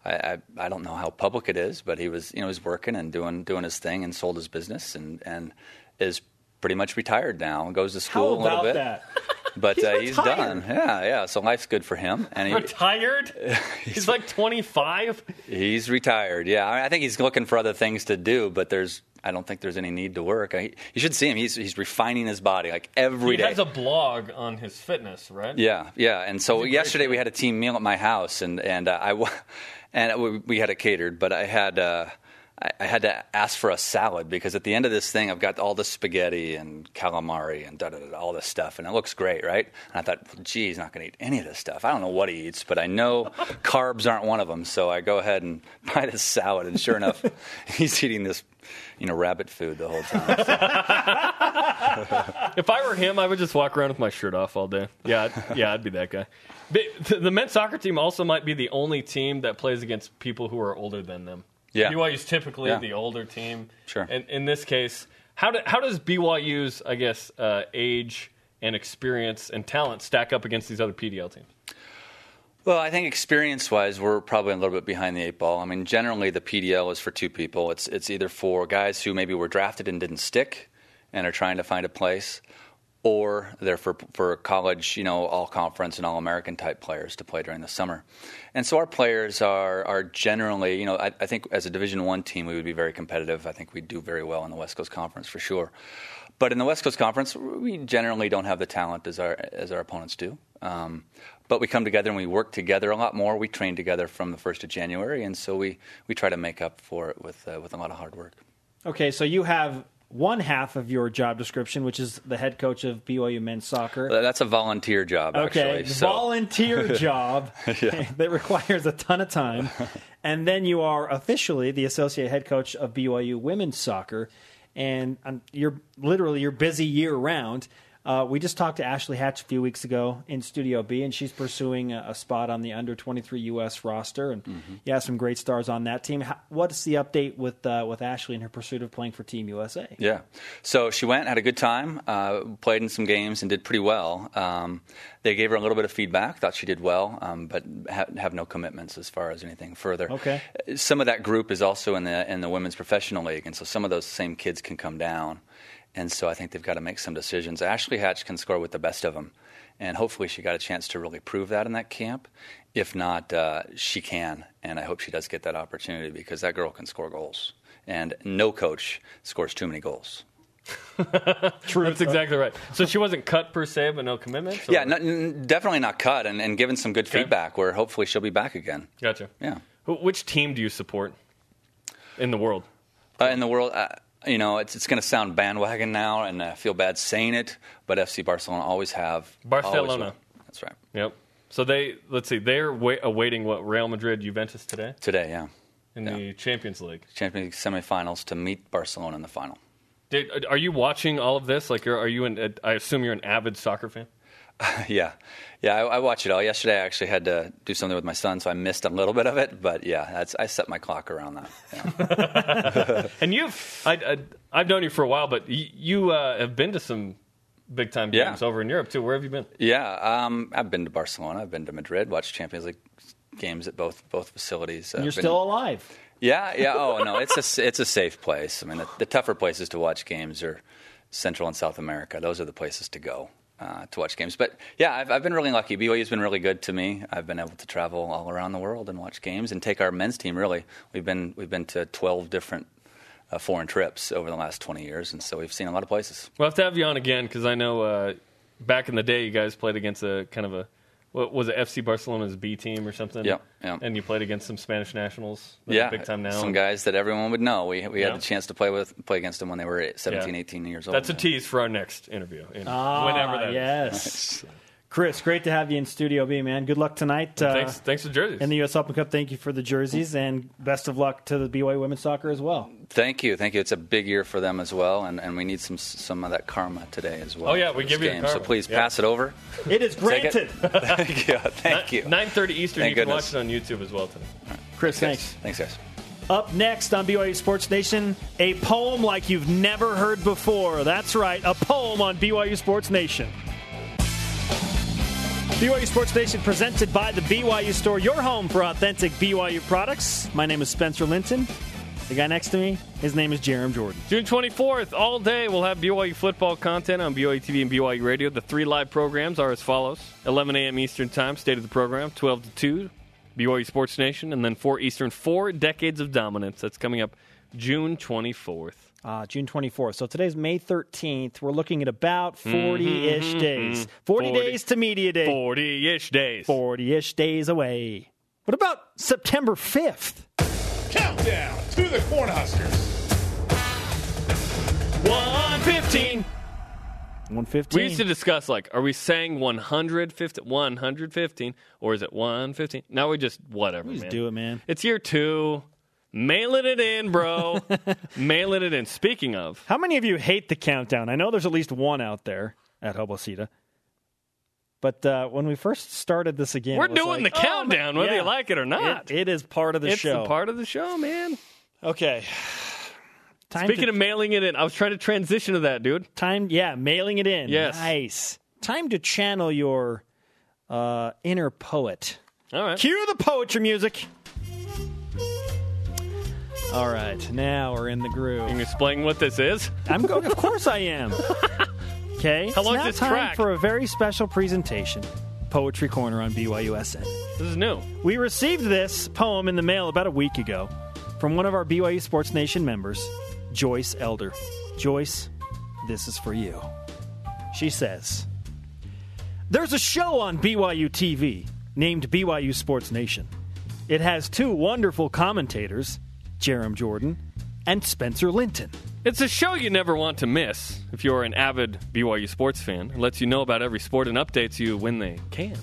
I, I, I don't know how public it is, but he was you know was working and doing doing his thing and sold his business and and is pretty much retired now and goes to school a little bit. that? But He's uh, he's done. Yeah, yeah. So life's good for him, and he, Retired? He's like 25. he's retired. Yeah, I I think he's looking for other things to do, but there's. I don't think there's any need to work. I, you should see him. He's he's refining his body like every He day. has a blog on his fitness, right? Yeah, yeah. And so yesterday we had a team meal at my house, and and uh, I and we, we had it catered, but I had. Uh, I I had to ask for a salad because at the end of this thing, I've got all the spaghetti and calamari and da da da, all this stuff, and it looks great, right? And I thought, well, gee, he's not going to eat any of this stuff. I don't know what he eats, but I know carbs aren't one of them. So I go ahead and buy this salad, and sure enough, he's eating this, you know, rabbit food the whole time. So- If I were him, I would just walk around with my shirt off all day. Yeah, I'd, yeah, I'd be that guy. But the men's soccer team also might be the only team that plays against people who are older than them. Yeah. BYU's typically Yeah. the older team. Sure. And in this case, how, do, how does BYU's, I guess, uh, age and experience and talent stack up against these other PDL teams? Well, I think experience-wise, we're probably a little bit behind the eight ball. I mean, generally the PDL is for two people. It's it's either for guys who maybe were drafted and didn't stick, and are trying to find a place, or they're for for college, you know, all conference and all American type players to play during the summer. And so our players are are generally, you know, I, I think as a Division One team, we would be very competitive. I think we'd do very well in the West Coast Conference for sure. But in the West Coast Conference, we generally don't have the talent as our as our opponents do. Um, but we come together and we work together a lot more. We train together from the first of January, and so we, we try to make up for it with uh, with a lot of hard work. Okay, so you have one half of your job description, which is the head coach of BYU men's soccer. That's a volunteer job, Okay, actually. So, volunteer job that requires a ton of time. And then you are officially the associate head coach of BYU women's soccer, and um, you're literally you're busy year round. Uh, we just talked to Ashley Hatch a few weeks ago in Studio B, and she's pursuing a, a spot on the under 23 U.S. roster, and Mm-hmm. you have some great stars on that team. How, what's the update with uh, with Ashley in her pursuit of playing for Team USA? Yeah. So she went, had a good time, uh, played in some games, and did pretty well. Um, they gave her a little bit of feedback, thought she did well, um, but ha- have no commitments as far as anything further. Okay. Some of that group is also in the in the women's professional league, and so some of those same kids can come down. And so I think they've got to make some decisions. Ashley Hatch can score with the best of them, and hopefully she got a chance to really prove that in that camp. If not, uh, she can, and I hope she does get that opportunity because that girl can score goals, and no coach scores too many goals. True. That's exactly right. So she wasn't cut per se, but no commitment. or- Yeah, no, definitely not cut, and, and given some good Okay. feedback where hopefully she'll be back again. Gotcha. Yeah. Wh- Which team do you support in the world? Uh, in the world, uh, you know, it's it's going to sound bandwagon now, and I feel bad saying it, but FC Barcelona always have Barcelona. always. That's right. Yep. So they let's see, they're wa- awaiting what Real Madrid, Juventus today Today, yeah, in Yeah. the Champions League. Champions League semifinals to meet Barcelona in the final. Did, are you watching all of this? Like, are are you? An, I assume you're an avid soccer fan. yeah, yeah, I, I watch it all. Yesterday, I actually had to do something with my son, so I missed a little bit of it. But yeah, that's, I set my clock around that. Yeah. And you've, I, I, I've known you for a while, but y- you uh, have been to some big time Yeah. games over in Europe too. Where have you been? Yeah, um, I've been to Barcelona. I've been to Madrid. Watched Champions League games at both both facilities. Uh, You're been- still alive. Yeah, yeah. Oh no, it's a s- it's a safe place. I mean, the, the tougher places to watch games are Central and South America. Those are the places to go uh, to watch games. But yeah, I've, I've been really lucky. BYU's been really good to me. I've been able to travel all around the world and watch games and take our men's team. Really, we've been we've been to twelve different uh, foreign trips over the last twenty years, and so we've seen a lot of places. We'll have to have you on again because I know uh, back in the day you guys played against a kind of a what was it FC Barcelona's B team or something? Yep, yep. And you played against some Spanish nationals. that Yeah, big time now. some guys that everyone would know. We we Yeah. had the chance to play with play against them when they were 17, Yeah. 18 years old. That's a tease for our next interview. in- Ah, whenever that is. yes. Chris, great to have you in Studio B, man. Good luck tonight. Uh, Thanks, thanks for jerseys. in the U.S. Open Cup, thank you for the jerseys, and best of luck to the BYU women's soccer as well. Thank you, thank you. It's a big year for them as well, and, and we need some some of that karma today as well. Oh, yeah, we this give you game. karma. So please Yeah. pass it over. It is Take it. granted. thank you, thank you. Nine thirty Eastern. Thank you can goodness. watch it on YouTube as well today. Chris, thanks. Thanks, guys. Up next on BYU Sports Nation, a poem like you've never heard before. That's right, a poem on BYU Sports Nation. BYU Sports Nation presented by the BYU Store, your home for authentic BYU products. My name is Spencer Linton. The guy next to me, his name is Jarom Jordan. June 24th, all day, we'll have BYU football content on BYU TV and BYU Radio. The three live programs are as follows 11 a.m. Eastern Time, state of the program, 12 to 2, BYU Sports Nation, and then 4 Eastern, four decades of dominance. That's coming up June 24th. Uh, June 24th. So today's May 13th. We're looking at about mm-hmm, mm-hmm, 40 ish mm-hmm. days. 40, 40. days to Media Day. 40 ish days. 40 ish days away. What about September 5th? Countdown to the Cornhuskers. 115. 115. We used to discuss, like, are we saying 115, 115 or is it 115? Now we just, whatever, We Just man. do it, man. It's year two. Mailing it in, bro. Mailing it in. Speaking of, How many of you hate the countdown? I know there's at least one out there at Hobosita. But uh, when we first started this again, we're doing like, the oh, countdown, whether yeah. you like it or not. It, it is part of the it's show. a part of the show, man. okay. Time Speaking to, of mailing it in, I was trying to transition to that, dude. time, yeah, mailing it in. Yes. Nice. Time to channel your uh, inner poet. All right. Cue the poetry music. All right, now we're in the groove. Can you explain what this is? I'm going. Of course, I am. Okay. How it's long's now this time track? for a very special presentation. Poetry Corner on BYUSN. This is new. We received this poem in the mail about a week ago from one of our BYU Sports Nation members, Joyce Elder. Joyce, this is for you. She says, There's a show on BYU TV named BYU Sports Nation. It has two wonderful commentators, Jarom Jordan and Spencer Linton. It's a show you never want to miss if you're an avid BYU sports fan. It lets you know about every sport and updates you when they can.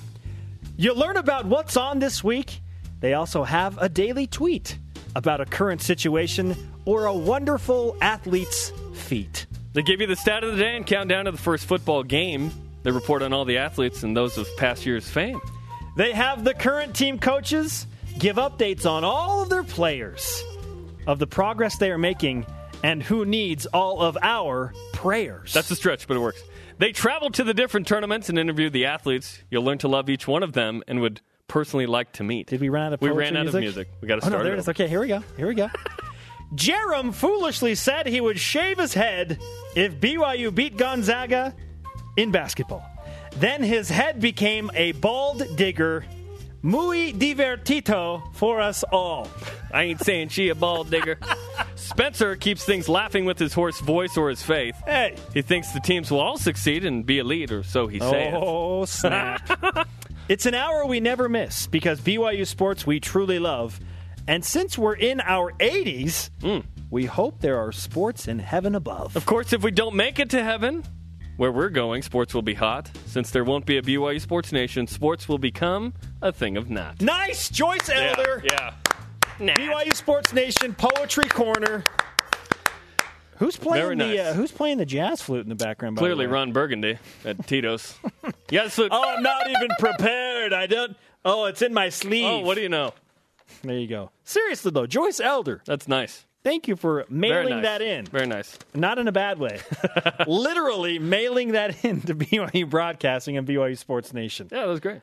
You learn about what's on this week. They also have a daily tweet about a current situation or a wonderful athlete's feat. They give you the stat of the day and countdown to the first football game. They report on all the athletes and those of past year's fame. They have the current team coaches give updates on all of their players, of the progress they are making, and who needs all of our prayers. That's a stretch, but it works. They traveled to the different tournaments and interviewed the athletes. You'll learn to love each one of them and would personally like to meet. Did we run out of We ran out of music. We got to Oh, start no, there it is. Okay, here we go. Here we go. Jarom foolishly said he would shave his head if BYU beat Gonzaga in basketball. Then his head became a bald digger. Muy divertito for us all. I ain't saying she a bald digger. Spencer keeps things laughing with his hoarse voice or his faith. Hey. He thinks the teams will all succeed and be elite, or so he says. Oh, snap. it's an hour we never miss because BYU sports we truly love. And since we're in our 80s, hmm. We hope there are sports in heaven above. Of course, if we don't make it to heaven, where we're going, sports will be hot. Since there won't be a BYU Sports Nation, sports will become a thing of not. Nice, Joyce Elder. Yeah. yeah. BYU Sports Nation Poetry Corner. Who's playing Very the nice. uh, Who's playing the jazz flute in the background? by the Clearly, way? Ron Burgundy at Tito's. yes. Oh, Oh, I'm not even prepared. I don't. Oh, it's in my sleeve. oh, what do you know? There you go. Seriously though, Joyce Elder. That's nice. Thank you for Very mailing nice. that in. Very nice. Not in a bad way. Literally mailing that in to BYU Broadcasting and BYU Sports Nation. Yeah, that was great.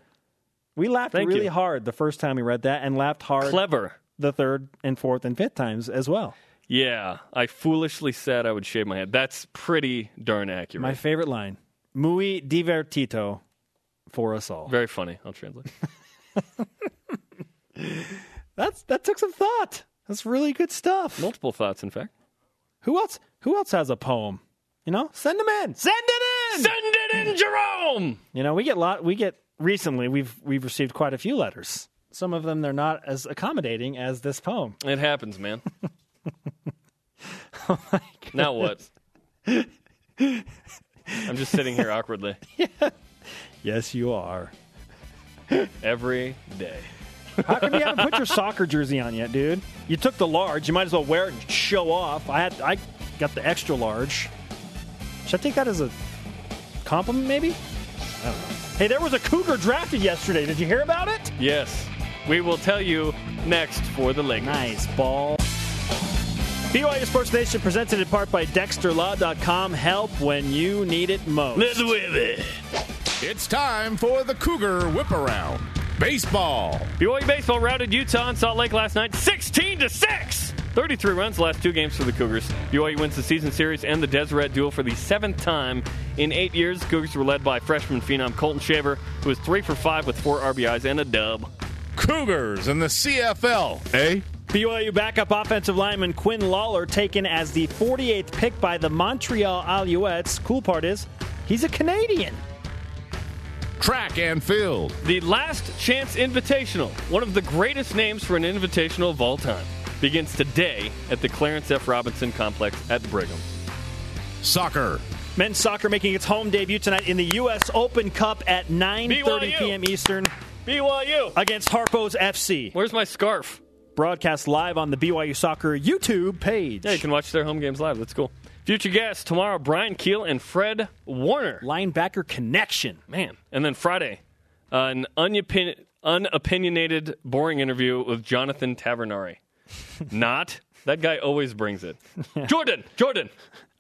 We laughed Thank really you. hard the first time we read that, and laughed hard Clever. The third and fourth and fifth times as well. Yeah, I foolishly said I would shave my head. That's pretty darn accurate. My favorite line: "Muy divertito for us all." Very funny. I'll translate. That's that took some thought. That's really good stuff. Multiple thoughts, in fact. Who else? Who else has a poem? You know, send them in. Send it in. Send it in, Jarom. You know, we get lot. We get recently. We've we've received quite a few letters. Some of them they're not as accommodating as this poem. It happens, man. Oh now what? I'm just sitting here awkwardly Yes, you are. every day. How come you haven't put your soccer jersey on yet, dude? You took the large. You might as well wear it and show off. I had I got the extra large. Should I take that as a compliment, maybe? I don't know. Hey, there was a cougar drafted yesterday. Did you hear about it? Yes, we will tell you next for the Lakers. Nice ball. BYU Sports Nation presented in part by DexterLaw.com. Help when you need it most. Let's whip it. It's time for the Cougar Whip Around. Baseball. BYU baseball routed Utah and Salt Lake last night, 16 to six. 33 runs the last two games for the Cougars. BYU wins the season series and the Deseret duel for the seventh time in eight years. Cougars were led by freshman phenom Colton Shaver, who was three for five with four RBIs and a dub. Cougars in the CFL, eh? BYU backup offensive lineman Quinn Lawler taken as the 48th pick by the Montreal Alouettes. Cool part is, he's a Canadian. Track and field. The Last Chance Invitational, one of the greatest names for an invitational of all time, begins today at the Clarence F. Robinson Complex at Brigham. Soccer. Men's soccer making its home debut tonight in the U.S. Open Cup at 9:30 BYU. p.m. Eastern BYU! against Harpo's FC. Where's my scarf? Broadcast live on the BYU Soccer YouTube page. Yeah, you can watch their home games live. That's cool. Future guests tomorrow: Brian Keel and Fred Warner. Linebacker connection. Man, and then Friday, uh, an unopin- unopinionated, boring interview with Jonathan Tavernari. Not that guy always brings it. Jordan, Jordan.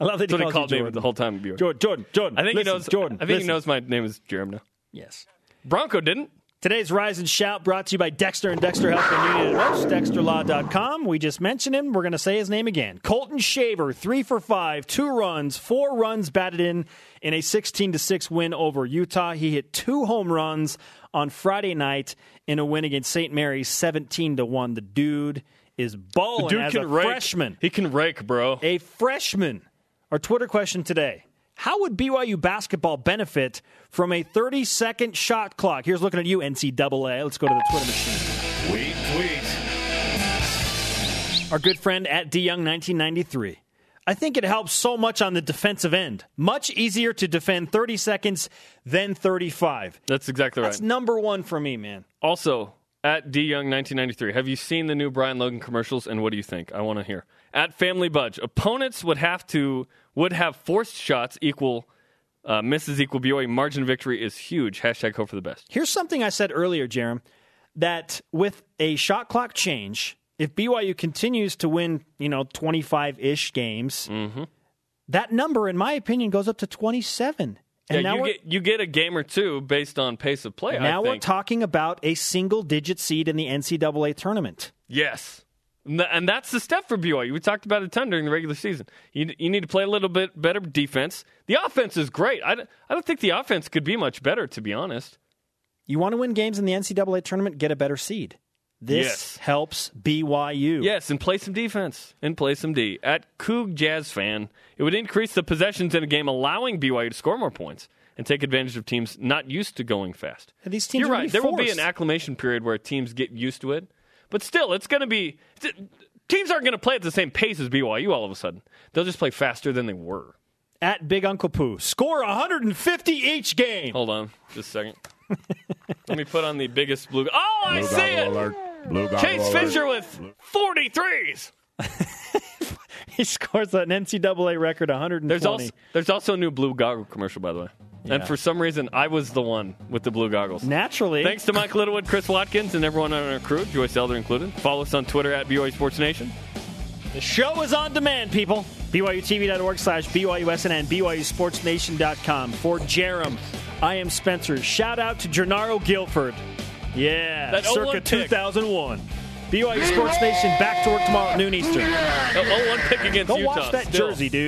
I love that That's what he called me Jordan. the whole time. Jordan, Jordan, Jordan, Jordan. I think listen, he knows. Jordan. I think listen. he knows my name is Jarom now. Yes. Bronco didn't. Today's Rise and Shout brought to you by Dexter and Dexter Health when you need it most. DexterLaw.com. We just mentioned him. We're going to say his name again. Colton Shaver, three for five, two runs, four runs batted in in a 16 to 6 win over Utah. He hit two home runs on Friday night in a win against St. Mary's 17 to 1. The dude is balling Dude as can a rake. freshman. He can rake, bro. A freshman. Our Twitter question today. How would BYU basketball benefit from a 30 second shot clock? Here's looking at you, NCAA. Let's go to the Twitter machine. Tweet, tweet. Our good friend at DYoung1993. I think it helps so much on the defensive end. Much easier to defend 30 seconds than 35. That's exactly right. That's number one for me, man. Also, at D Young 1993, have you seen the new Brian Logan commercials and what do you think? I want to hear. At Family Budge, opponents would have to would have forced shots equal uh, misses equal BYU margin of victory is huge. Hashtag hope for the best. Here's something I said earlier, Jarom, that with a shot clock change, if BYU continues to win, you know, 25 ish games, Mm-hmm. that number, in my opinion, goes up to 27. And yeah, now you get you get a game or two based on pace of play. now we're talking about a single digit seed in the NCAA tournament. Yes. And that's the step for BYU. We talked about it a ton during the regular season. You, you need to play a little bit better defense. The offense is great. I, don't- I don't think the offense could be much better, to be honest. You want to win games in the NCAA tournament, get a better seed. This Yes. helps BYU. Yes, and play some defense and play some D. At Coug Jazz fan, it would increase the possessions in a game, allowing BYU to score more points and take advantage of teams not used to going fast. And these teams You're right. There will be an acclimation period where teams get used to it, but still, it's going to be. teams aren't going to play at the same pace as BYU all of a sudden. They'll just play faster than they were. At Big Uncle Pooh, score 150 each game. Hold on, just a second. Let me put on the biggest blue. Oh, I see it. alert. Blue goggle Chase alert. Fisher with 43s. He scores an NCAA record 120. There's also there's also a new blue goggle commercial, by the way. Yeah. And for some reason, I was the one with the blue goggles. Naturally. Thanks to Mike Littlewood, Chris Watkins, and everyone on our crew, Joyce Elder included. Follow us on Twitter at BYU Sports Nation. The show is on demand, people. BYUTV.org slash BYUSN and BYUSportsNation.com. For Jarom, I am Spencer. Shout out to Gennaro Guilford. Yeah, That circa 2001. BYU Sports Nation back to work tomorrow at noon Eastern. Oh, 0-1 pick against Go Utah. watch that still. jersey, dude.